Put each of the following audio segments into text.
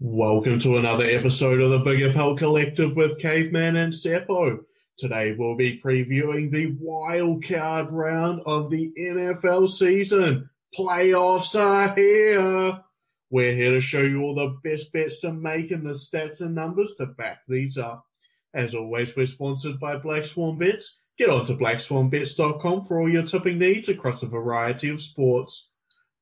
Welcome to another episode of the Big Apple Collective with Caveman and Seppo. Today we'll be previewing the wild card round of the NFL season. Playoffs are here. We're here to show you all the best bets to make and the stats and numbers to back these up. As always, we're sponsored by Black Swan Bets. Get on to blackswanbets.com for all your tipping needs across a variety of sports.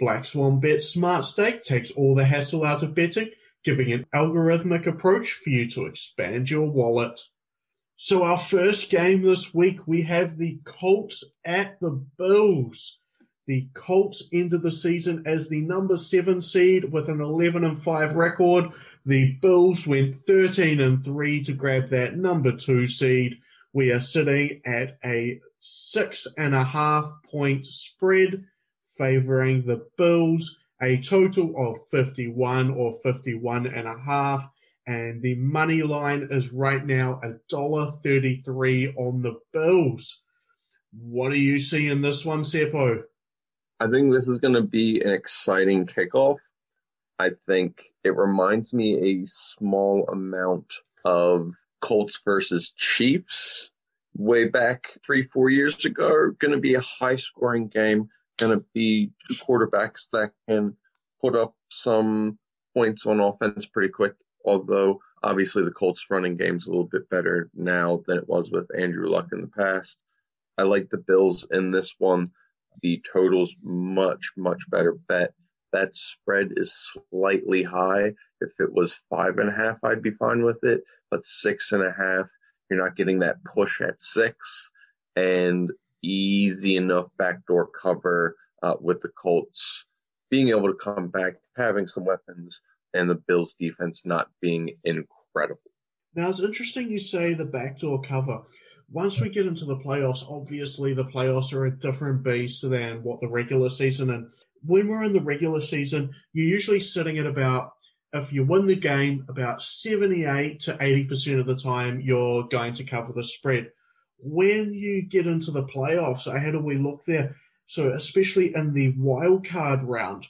Black Swan Bets Smart Stake takes all the hassle out of betting giving an algorithmic approach for you to expand your wallet. So our first game this week, we have the Colts at the Bills. The Colts ended the season as the number seven seed with an 11 and five record. The Bills went 13 and three to grab that number two seed. We are sitting at a six and a half point spread favoring the Bills a total of 51 or 51 and a half. And the money line is right now a dollar 33 on the Bills. What do you see in this one, Seppo? I think this is going to be an exciting kickoff. I think it reminds me a small amount of Colts versus Chiefs way back three, four years ago. Going to be a high scoring game going to be two quarterbacks that can put up some points on offense pretty quick. Although obviously the Colts running game's a little bit better now than it was with Andrew Luck in the past. I like the Bills in this one. The total's much, much better bet. That spread is slightly high. If it was five and a half, I'd be fine with it. But six and a half, you're not getting that push at six. And easy enough backdoor cover uh, with the Colts being able to come back, having some weapons, and the Bills defense not being incredible. Now, it's interesting you say the backdoor cover. Once we get into the playoffs, obviously the playoffs are a different beast than what the regular season. And when we're in the regular season, you're usually sitting at about, if you win the game, about 78 to 80% of the time, you're going to cover the spread when you get into the playoffs, how do we look there? So, especially in the wild card round,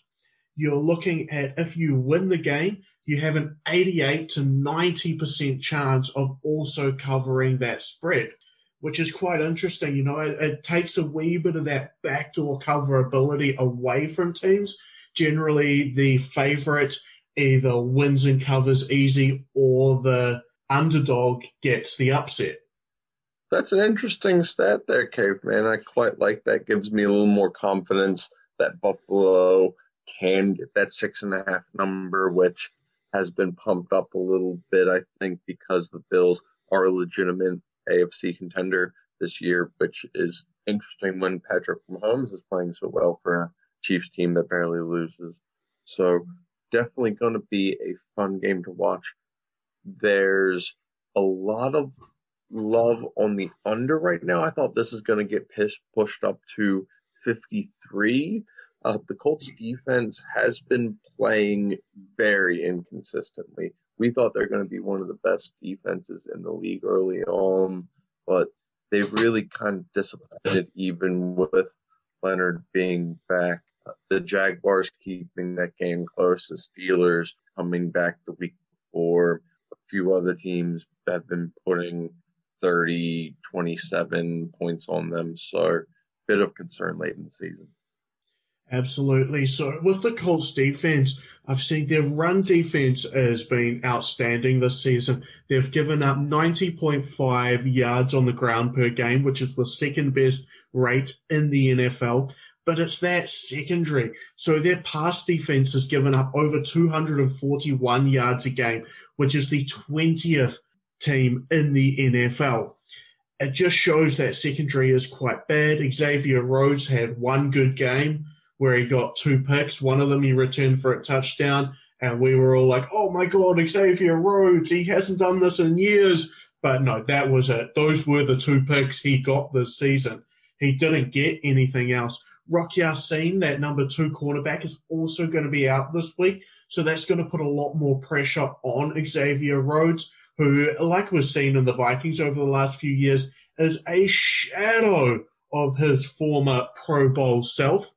you're looking at if you win the game, you have an 88 to 90% chance of also covering that spread, which is quite interesting. You know, it, it takes a wee bit of that backdoor coverability away from teams. Generally, the favorite either wins and covers easy or the underdog gets the upset. That's an interesting stat there, Caveman. I quite like that. Gives me a little more confidence that Buffalo can get that six and a half number, which has been pumped up a little bit, I think, because the Bills are a legitimate AFC contender this year, which is interesting when Patrick Mahomes is playing so well for a Chiefs team that barely loses. So definitely going to be a fun game to watch. There's a lot of love on the under right now. I thought this is going to get pushed up to 53. Uh, the Colts defense has been playing very inconsistently. We thought they're going to be one of the best defenses in the league early on, but they've really kind of disappointed even with Leonard being back. The Jaguars keeping that game close. The Steelers coming back the week before. A few other teams have been putting 30, 27 points on them. So, bit of concern late in the season. Absolutely. So with the Colts defense, I've seen their run defense has been outstanding this season. They've given up 90.5 yards on the ground per game, which is the second best rate in the NFL. But it's that secondary. So their pass defense has given up over 241 yards a game, which is the 20th team in the NFL. It just shows that secondary is quite bad. Xavier Rhodes had one good game where he got two picks. One of them he returned for a touchdown, and we were all like, "Oh my God, Xavier Rhodes! He hasn't done this in years." But no, that was it. Those were the two picks he got this season. He didn't get anything else. Rock Ya-Sin, that number two cornerback, is also going to be out this week. So that's going to put a lot more pressure on Xavier Rhodes who, like we've seen in the Vikings over the last few years, is a shadow of his former Pro Bowl self.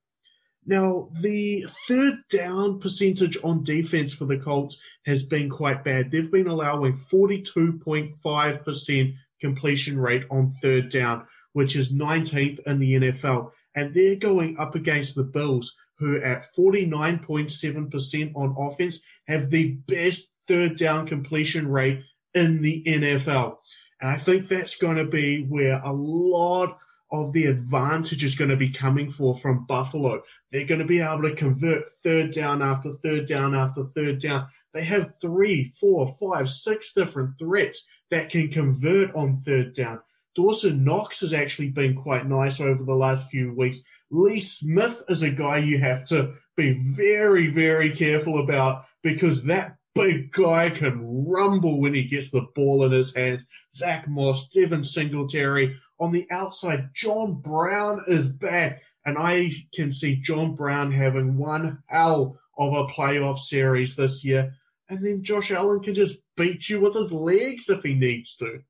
Now, the third down percentage on defense for the Colts has been quite bad. They've been allowing 42.5% completion rate on third down, which is 19th in the NFL. And they're going up against the Bills, who at 49.7% on offense have the best third down completion rate in the NFL. And I think that's going to be where a lot of the advantage is going to be coming for from Buffalo. They're going to be able to convert third down after third down after third down. They have three, four, five, six different threats that can convert on third down. Dawson Knox has actually been quite nice over the last few weeks. Lee Smith is a guy you have to be very, very careful about because that big guy can rumble when he gets the ball in his hands. Zach Moss, Devin Singletary. On the outside, John Brown is back. And I can see John Brown having one hell of a playoff series this year. And then Josh Allen can just beat you with his legs if he needs to.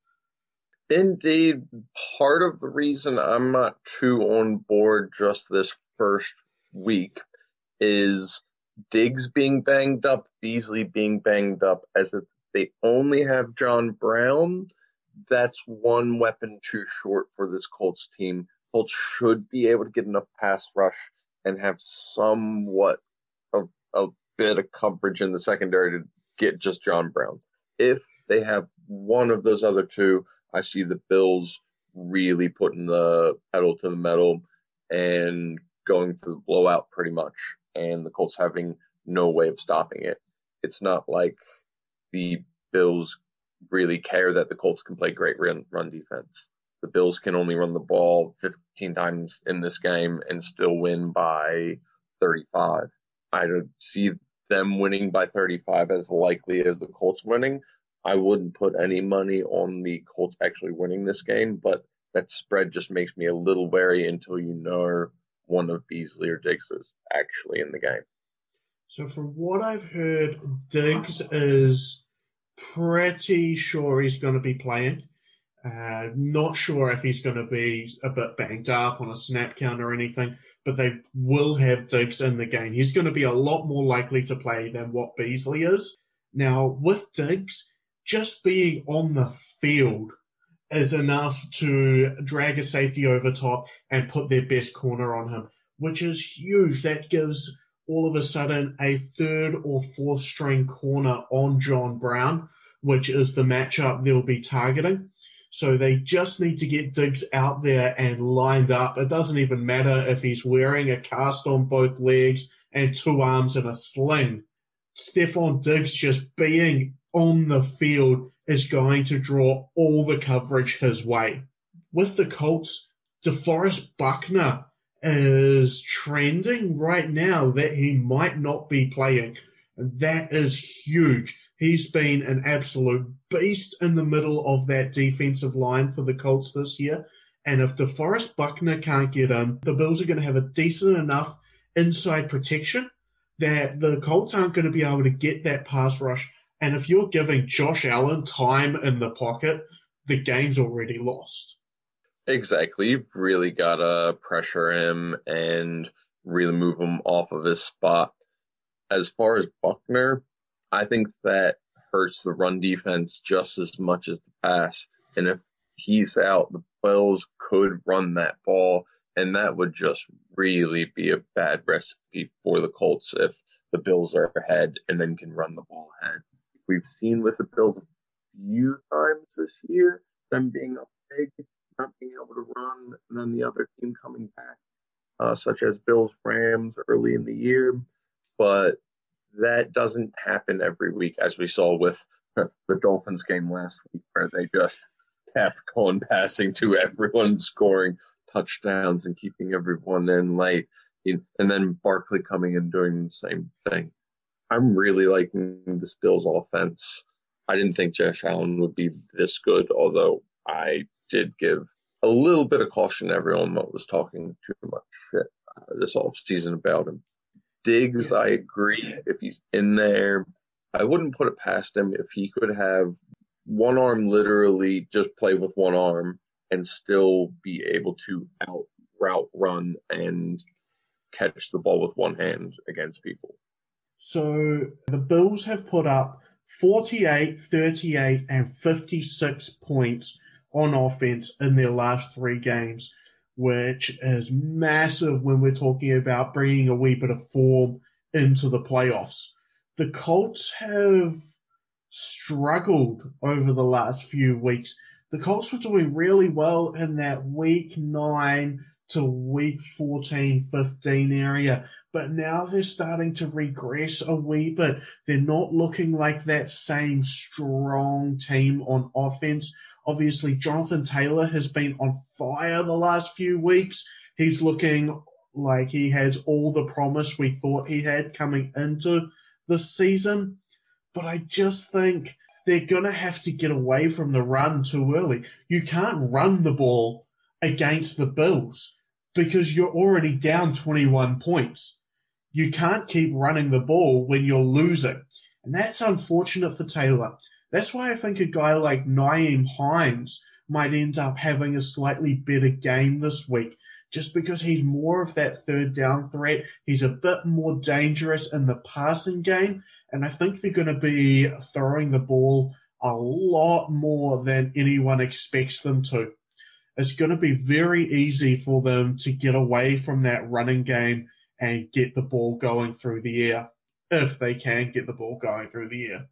Indeed, part of the reason I'm not too on board just this first week is Diggs being banged up, Beasley being banged up, as if they only have John Brown. That's one weapon too short for this Colts team. Colts should be able to get enough pass rush and have somewhat of a bit of coverage in the secondary to get just John Brown. If they have one of those other two, I see the Bills really putting the pedal to the metal and going for the blowout pretty much, and the Colts having no way of stopping it. It's not like the Bills really care that the Colts can play great run, run defense. The Bills can only run the ball 15 times in this game and still win by 35. I don't see them winning by 35 as likely as the Colts winning. I wouldn't put any money on the Colts actually winning this game, but that spread just makes me a little wary until you know one of Beasley or Diggs is actually in the game. So, from what I've heard, Diggs is pretty sure he's going to be playing. Uh, not sure if he's going to be a bit banged up on a snap count or anything, but they will have Diggs in the game. He's going to be a lot more likely to play than what Beasley is. Now, with Diggs, just being on the field is enough to drag a safety over top and put their best corner on him, which is huge. That gives all of a sudden a third or fourth string corner on John Brown, which is the matchup they'll be targeting. So they just need to get Diggs out there and lined up. It doesn't even matter if he's wearing a cast on both legs and two arms and a sling. Stefon Diggs just being on the field is going to draw all the coverage his way. With the Colts, DeForest Buckner is trending right now that he might not be playing. And that is huge. He's been an absolute beast in the middle of that defensive line for the Colts this year. And if DeForest Buckner can't get in, the Bills are going to have a decent enough inside protection that the Colts aren't going to be able to get that pass rush and if you're giving Josh Allen time in the pocket, the game's already lost. Exactly. You've really got to pressure him and really move him off of his spot. As far as Buckner, I think that hurts the run defense just as much as the pass. And if he's out, the Bills could run that ball, and that would just really be a bad recipe for the Colts if the Bills are ahead and then can run the ball ahead we've seen with the Bills a few times this year, them being up big, not being able to run, and then the other team coming back, uh, such as Bills Rams early in the year. But that doesn't happen every week, as we saw with the Dolphins game last week, where they just kept on passing to everyone, scoring touchdowns and keeping everyone in late. And then Barkley coming and doing the same thing. I'm really liking this Bills offense. I didn't think Josh Allen would be this good, although I did give a little bit of caution to everyone that was talking too much shit uh, this offseason about him. Diggs, I agree. If he's in there, I wouldn't put it past him if he could have one arm literally just play with one arm and still be able to out route run and catch the ball with one hand against people. So the Bills have put up 48, 38, and 56 points on offense in their last three games, which is massive when we're talking about bringing a wee bit of form into the playoffs. The Colts have struggled over the last few weeks. The Colts were doing really well in that week nine to week 14, 15 area, but now they're starting to regress a wee bit. They're not looking like that same strong team on offense. Obviously, Jonathan Taylor has been on fire the last few weeks. He's looking like he has all the promise we thought he had coming into the season. But I just think they're going to have to get away from the run too early. You can't run the ball against the Bills because you're already down 21 points. You can't keep running the ball when you're losing. And that's unfortunate for Taylor. That's why I think a guy like Nyheim Hines might end up having a slightly better game this week, just because he's more of that third down threat. He's a bit more dangerous in the passing game, and I think they're going to be throwing the ball a lot more than anyone expects them to. It's going to be very easy for them to get away from that running game and get the ball going through the air, if they can get the ball going through the air.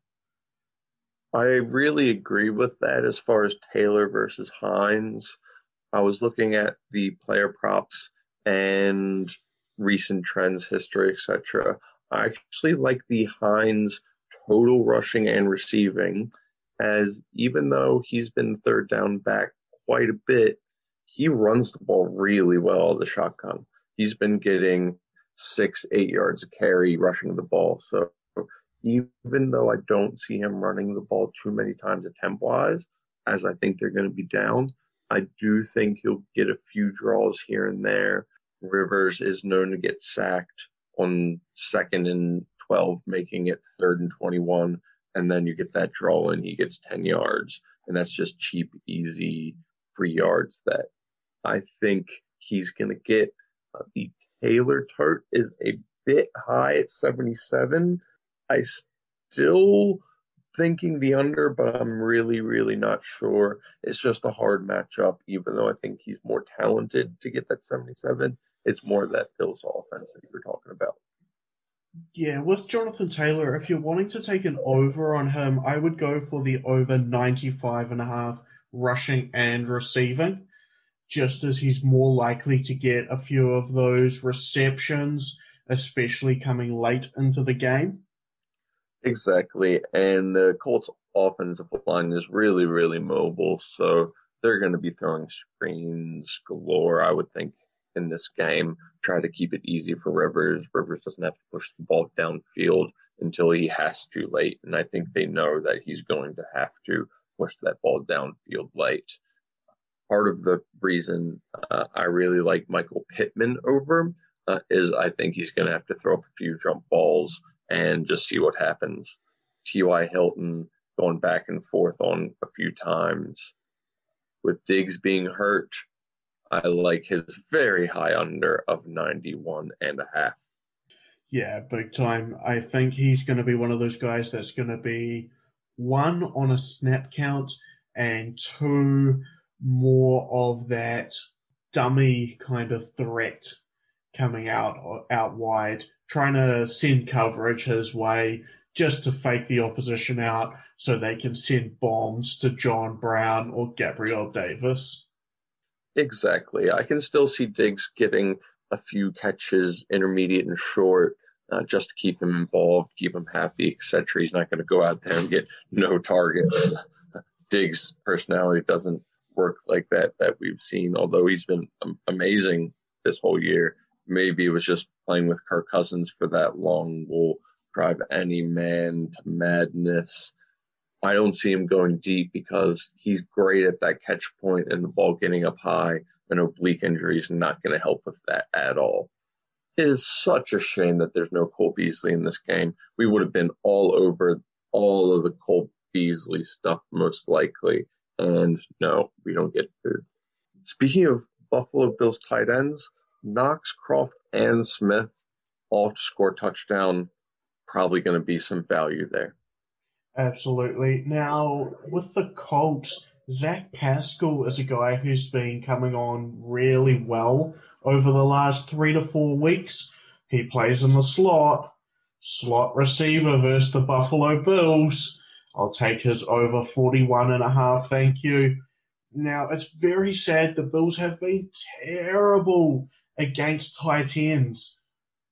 I really agree with that as far as Taylor versus Hines. I was looking at the player props and recent trends, history, etc. I actually like the Hines total rushing and receiving, as even though he's been third down back quite a bit, he runs the ball really well, the shotgun. He's been getting six, eight yards of carry rushing the ball. So even though I don't see him running the ball too many times attempt wise, as I think they're going to be down, I do think he'll get a few draws here and there. Rivers is known to get sacked on second and 12, making it third and 21. And then you get that draw and he gets 10 yards. And that's just cheap, easy free yards that I think he's going to get. Uh, the Taylor Tart is a bit high at 77. I still thinking the under, but I'm really, really not sure. It's just a hard matchup, even though I think he's more talented to get that 77. It's more that Bills offense that you were talking about. Yeah, with Jonathan Taylor, if you're wanting to take an over on him, I would go for the over 95 and a half rushing and receiving, just as he's more likely to get a few of those receptions, especially coming late into the game. Exactly. And the Colts offensive line is really, really mobile. So they're going to be throwing screens galore, I would think, in this game. Try to keep it easy for Rivers. Rivers doesn't have to push the ball downfield until he has to late. And I think they know that he's going to have to push that ball downfield late. Part of the reason uh, I really like Michael Pittman over uh, is I think he's going to have to throw up a few jump balls and just see what happens. T.Y. Hilton going back and forth on a few times. With Diggs being hurt, I like his very high under of 91 and a half. Yeah, big time. I think he's going to be one of those guys that's going to be one on a snap count and two more of that dummy kind of threat coming out out wide trying to send coverage his way just to fake the opposition out so they can send bombs to John Brown or Gabriel Davis. Exactly. I can still see Diggs getting a few catches, intermediate and short, uh, just to keep him involved, keep him happy, etc. He's not going to go out there and get no targets. Diggs' personality doesn't work like that that we've seen, although he's been amazing this whole year maybe it was just playing with Kirk Cousins for that long will drive any man to madness. I don't see him going deep because he's great at that catch point and the ball getting up high. An oblique injury is not going to help with that at all. It is such a shame that there's no Cole Beasley in this game. We would have been all over all of the Cole Beasley stuff most likely. And no, we don't get food. Speaking of Buffalo Bills tight ends, Knox, Kroft, and Smith all score touchdown. Probably going to be some value there. Absolutely. Now, with the Colts, Zach Pascal is a guy who's been coming on really well over the last three to four weeks. He plays in the slot, slot receiver versus the Buffalo Bills. I'll take his over 41 and a half. Thank you. Now, it's very sad the Bills have been terrible against tight ends.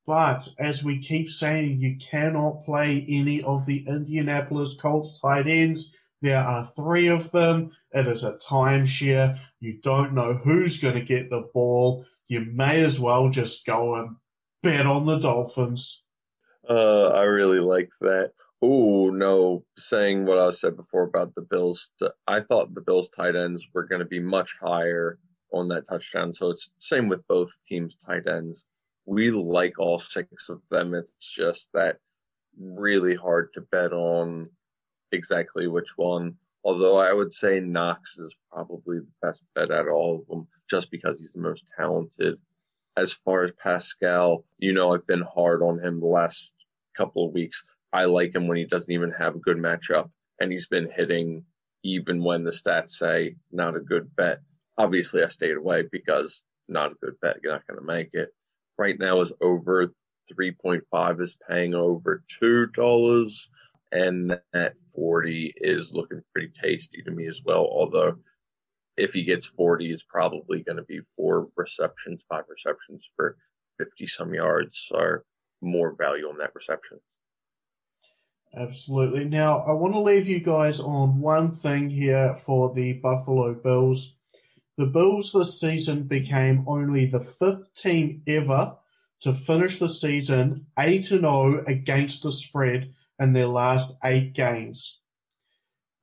But as we keep saying, you cannot play any of the Indianapolis Colts tight ends. There are three of them. It is a timeshare. You don't know who's going to get the ball. You may as well just go and bet on the Dolphins. Uh, I really like that. Oh no, saying what I said before about the Bills, I thought the Bills tight ends were going to be much higher on that touchdown. So it's same with both teams tight ends. We like all six of them. It's just that really hard to bet on exactly which one. Although I would say Knox is probably the best bet at all of them, just because he's the most talented. As far as Pascal, you know, I've been hard on him the last couple of weeks. I like him when he doesn't even have a good matchup, and he's been hitting even when the stats say not a good bet. Obviously, I stayed away because not a good bet. You're not going to make it. Right now is over 3.5 is paying over two dollars, and that 40 is looking pretty tasty to me as well. Although if he gets 40, it's probably going to be four receptions, five receptions for 50 some yards, or more value on that reception. Absolutely. Now, I want to leave you guys on one thing here for the Buffalo Bills. The Bills this season became only the fifth team ever to finish the season 8 0 against the spread in their last eight games.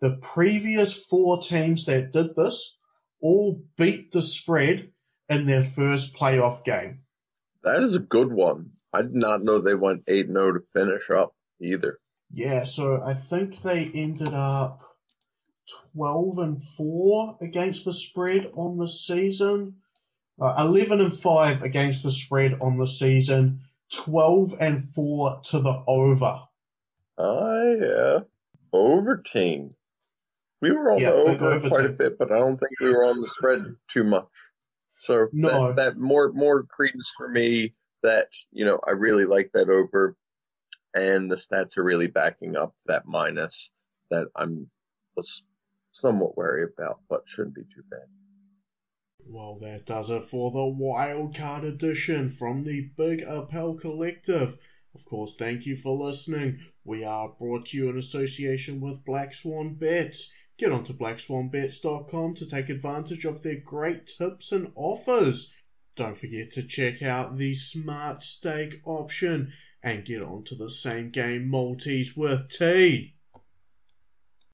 The previous four teams that did this all beat the spread in their first playoff game. That is a good one. I did not know they went 8 0 to finish up either. Yeah, so I think they ended up 12 and 4 against the spread on the season. Uh, 11 and 5 against the spread on the season. 12 and 4 to the over. Oh, yeah. Over team. We were on yeah, the over, over quite team. a bit, but I don't think we were on the spread too much. So no. that, that more more credence for me that, you know, I really like that over and the stats are really backing up that minus that I'm somewhat wary about, but shouldn't be too bad. Well, that does it for the wildcard edition from the Big Apple Collective. Of course, thank you for listening. We are brought to you in association with Black Swan Bets. Get onto blackswanbets.com to take advantage of their great tips and offers. Don't forget to check out the Smart Stake option and get onto the same game multis with tea.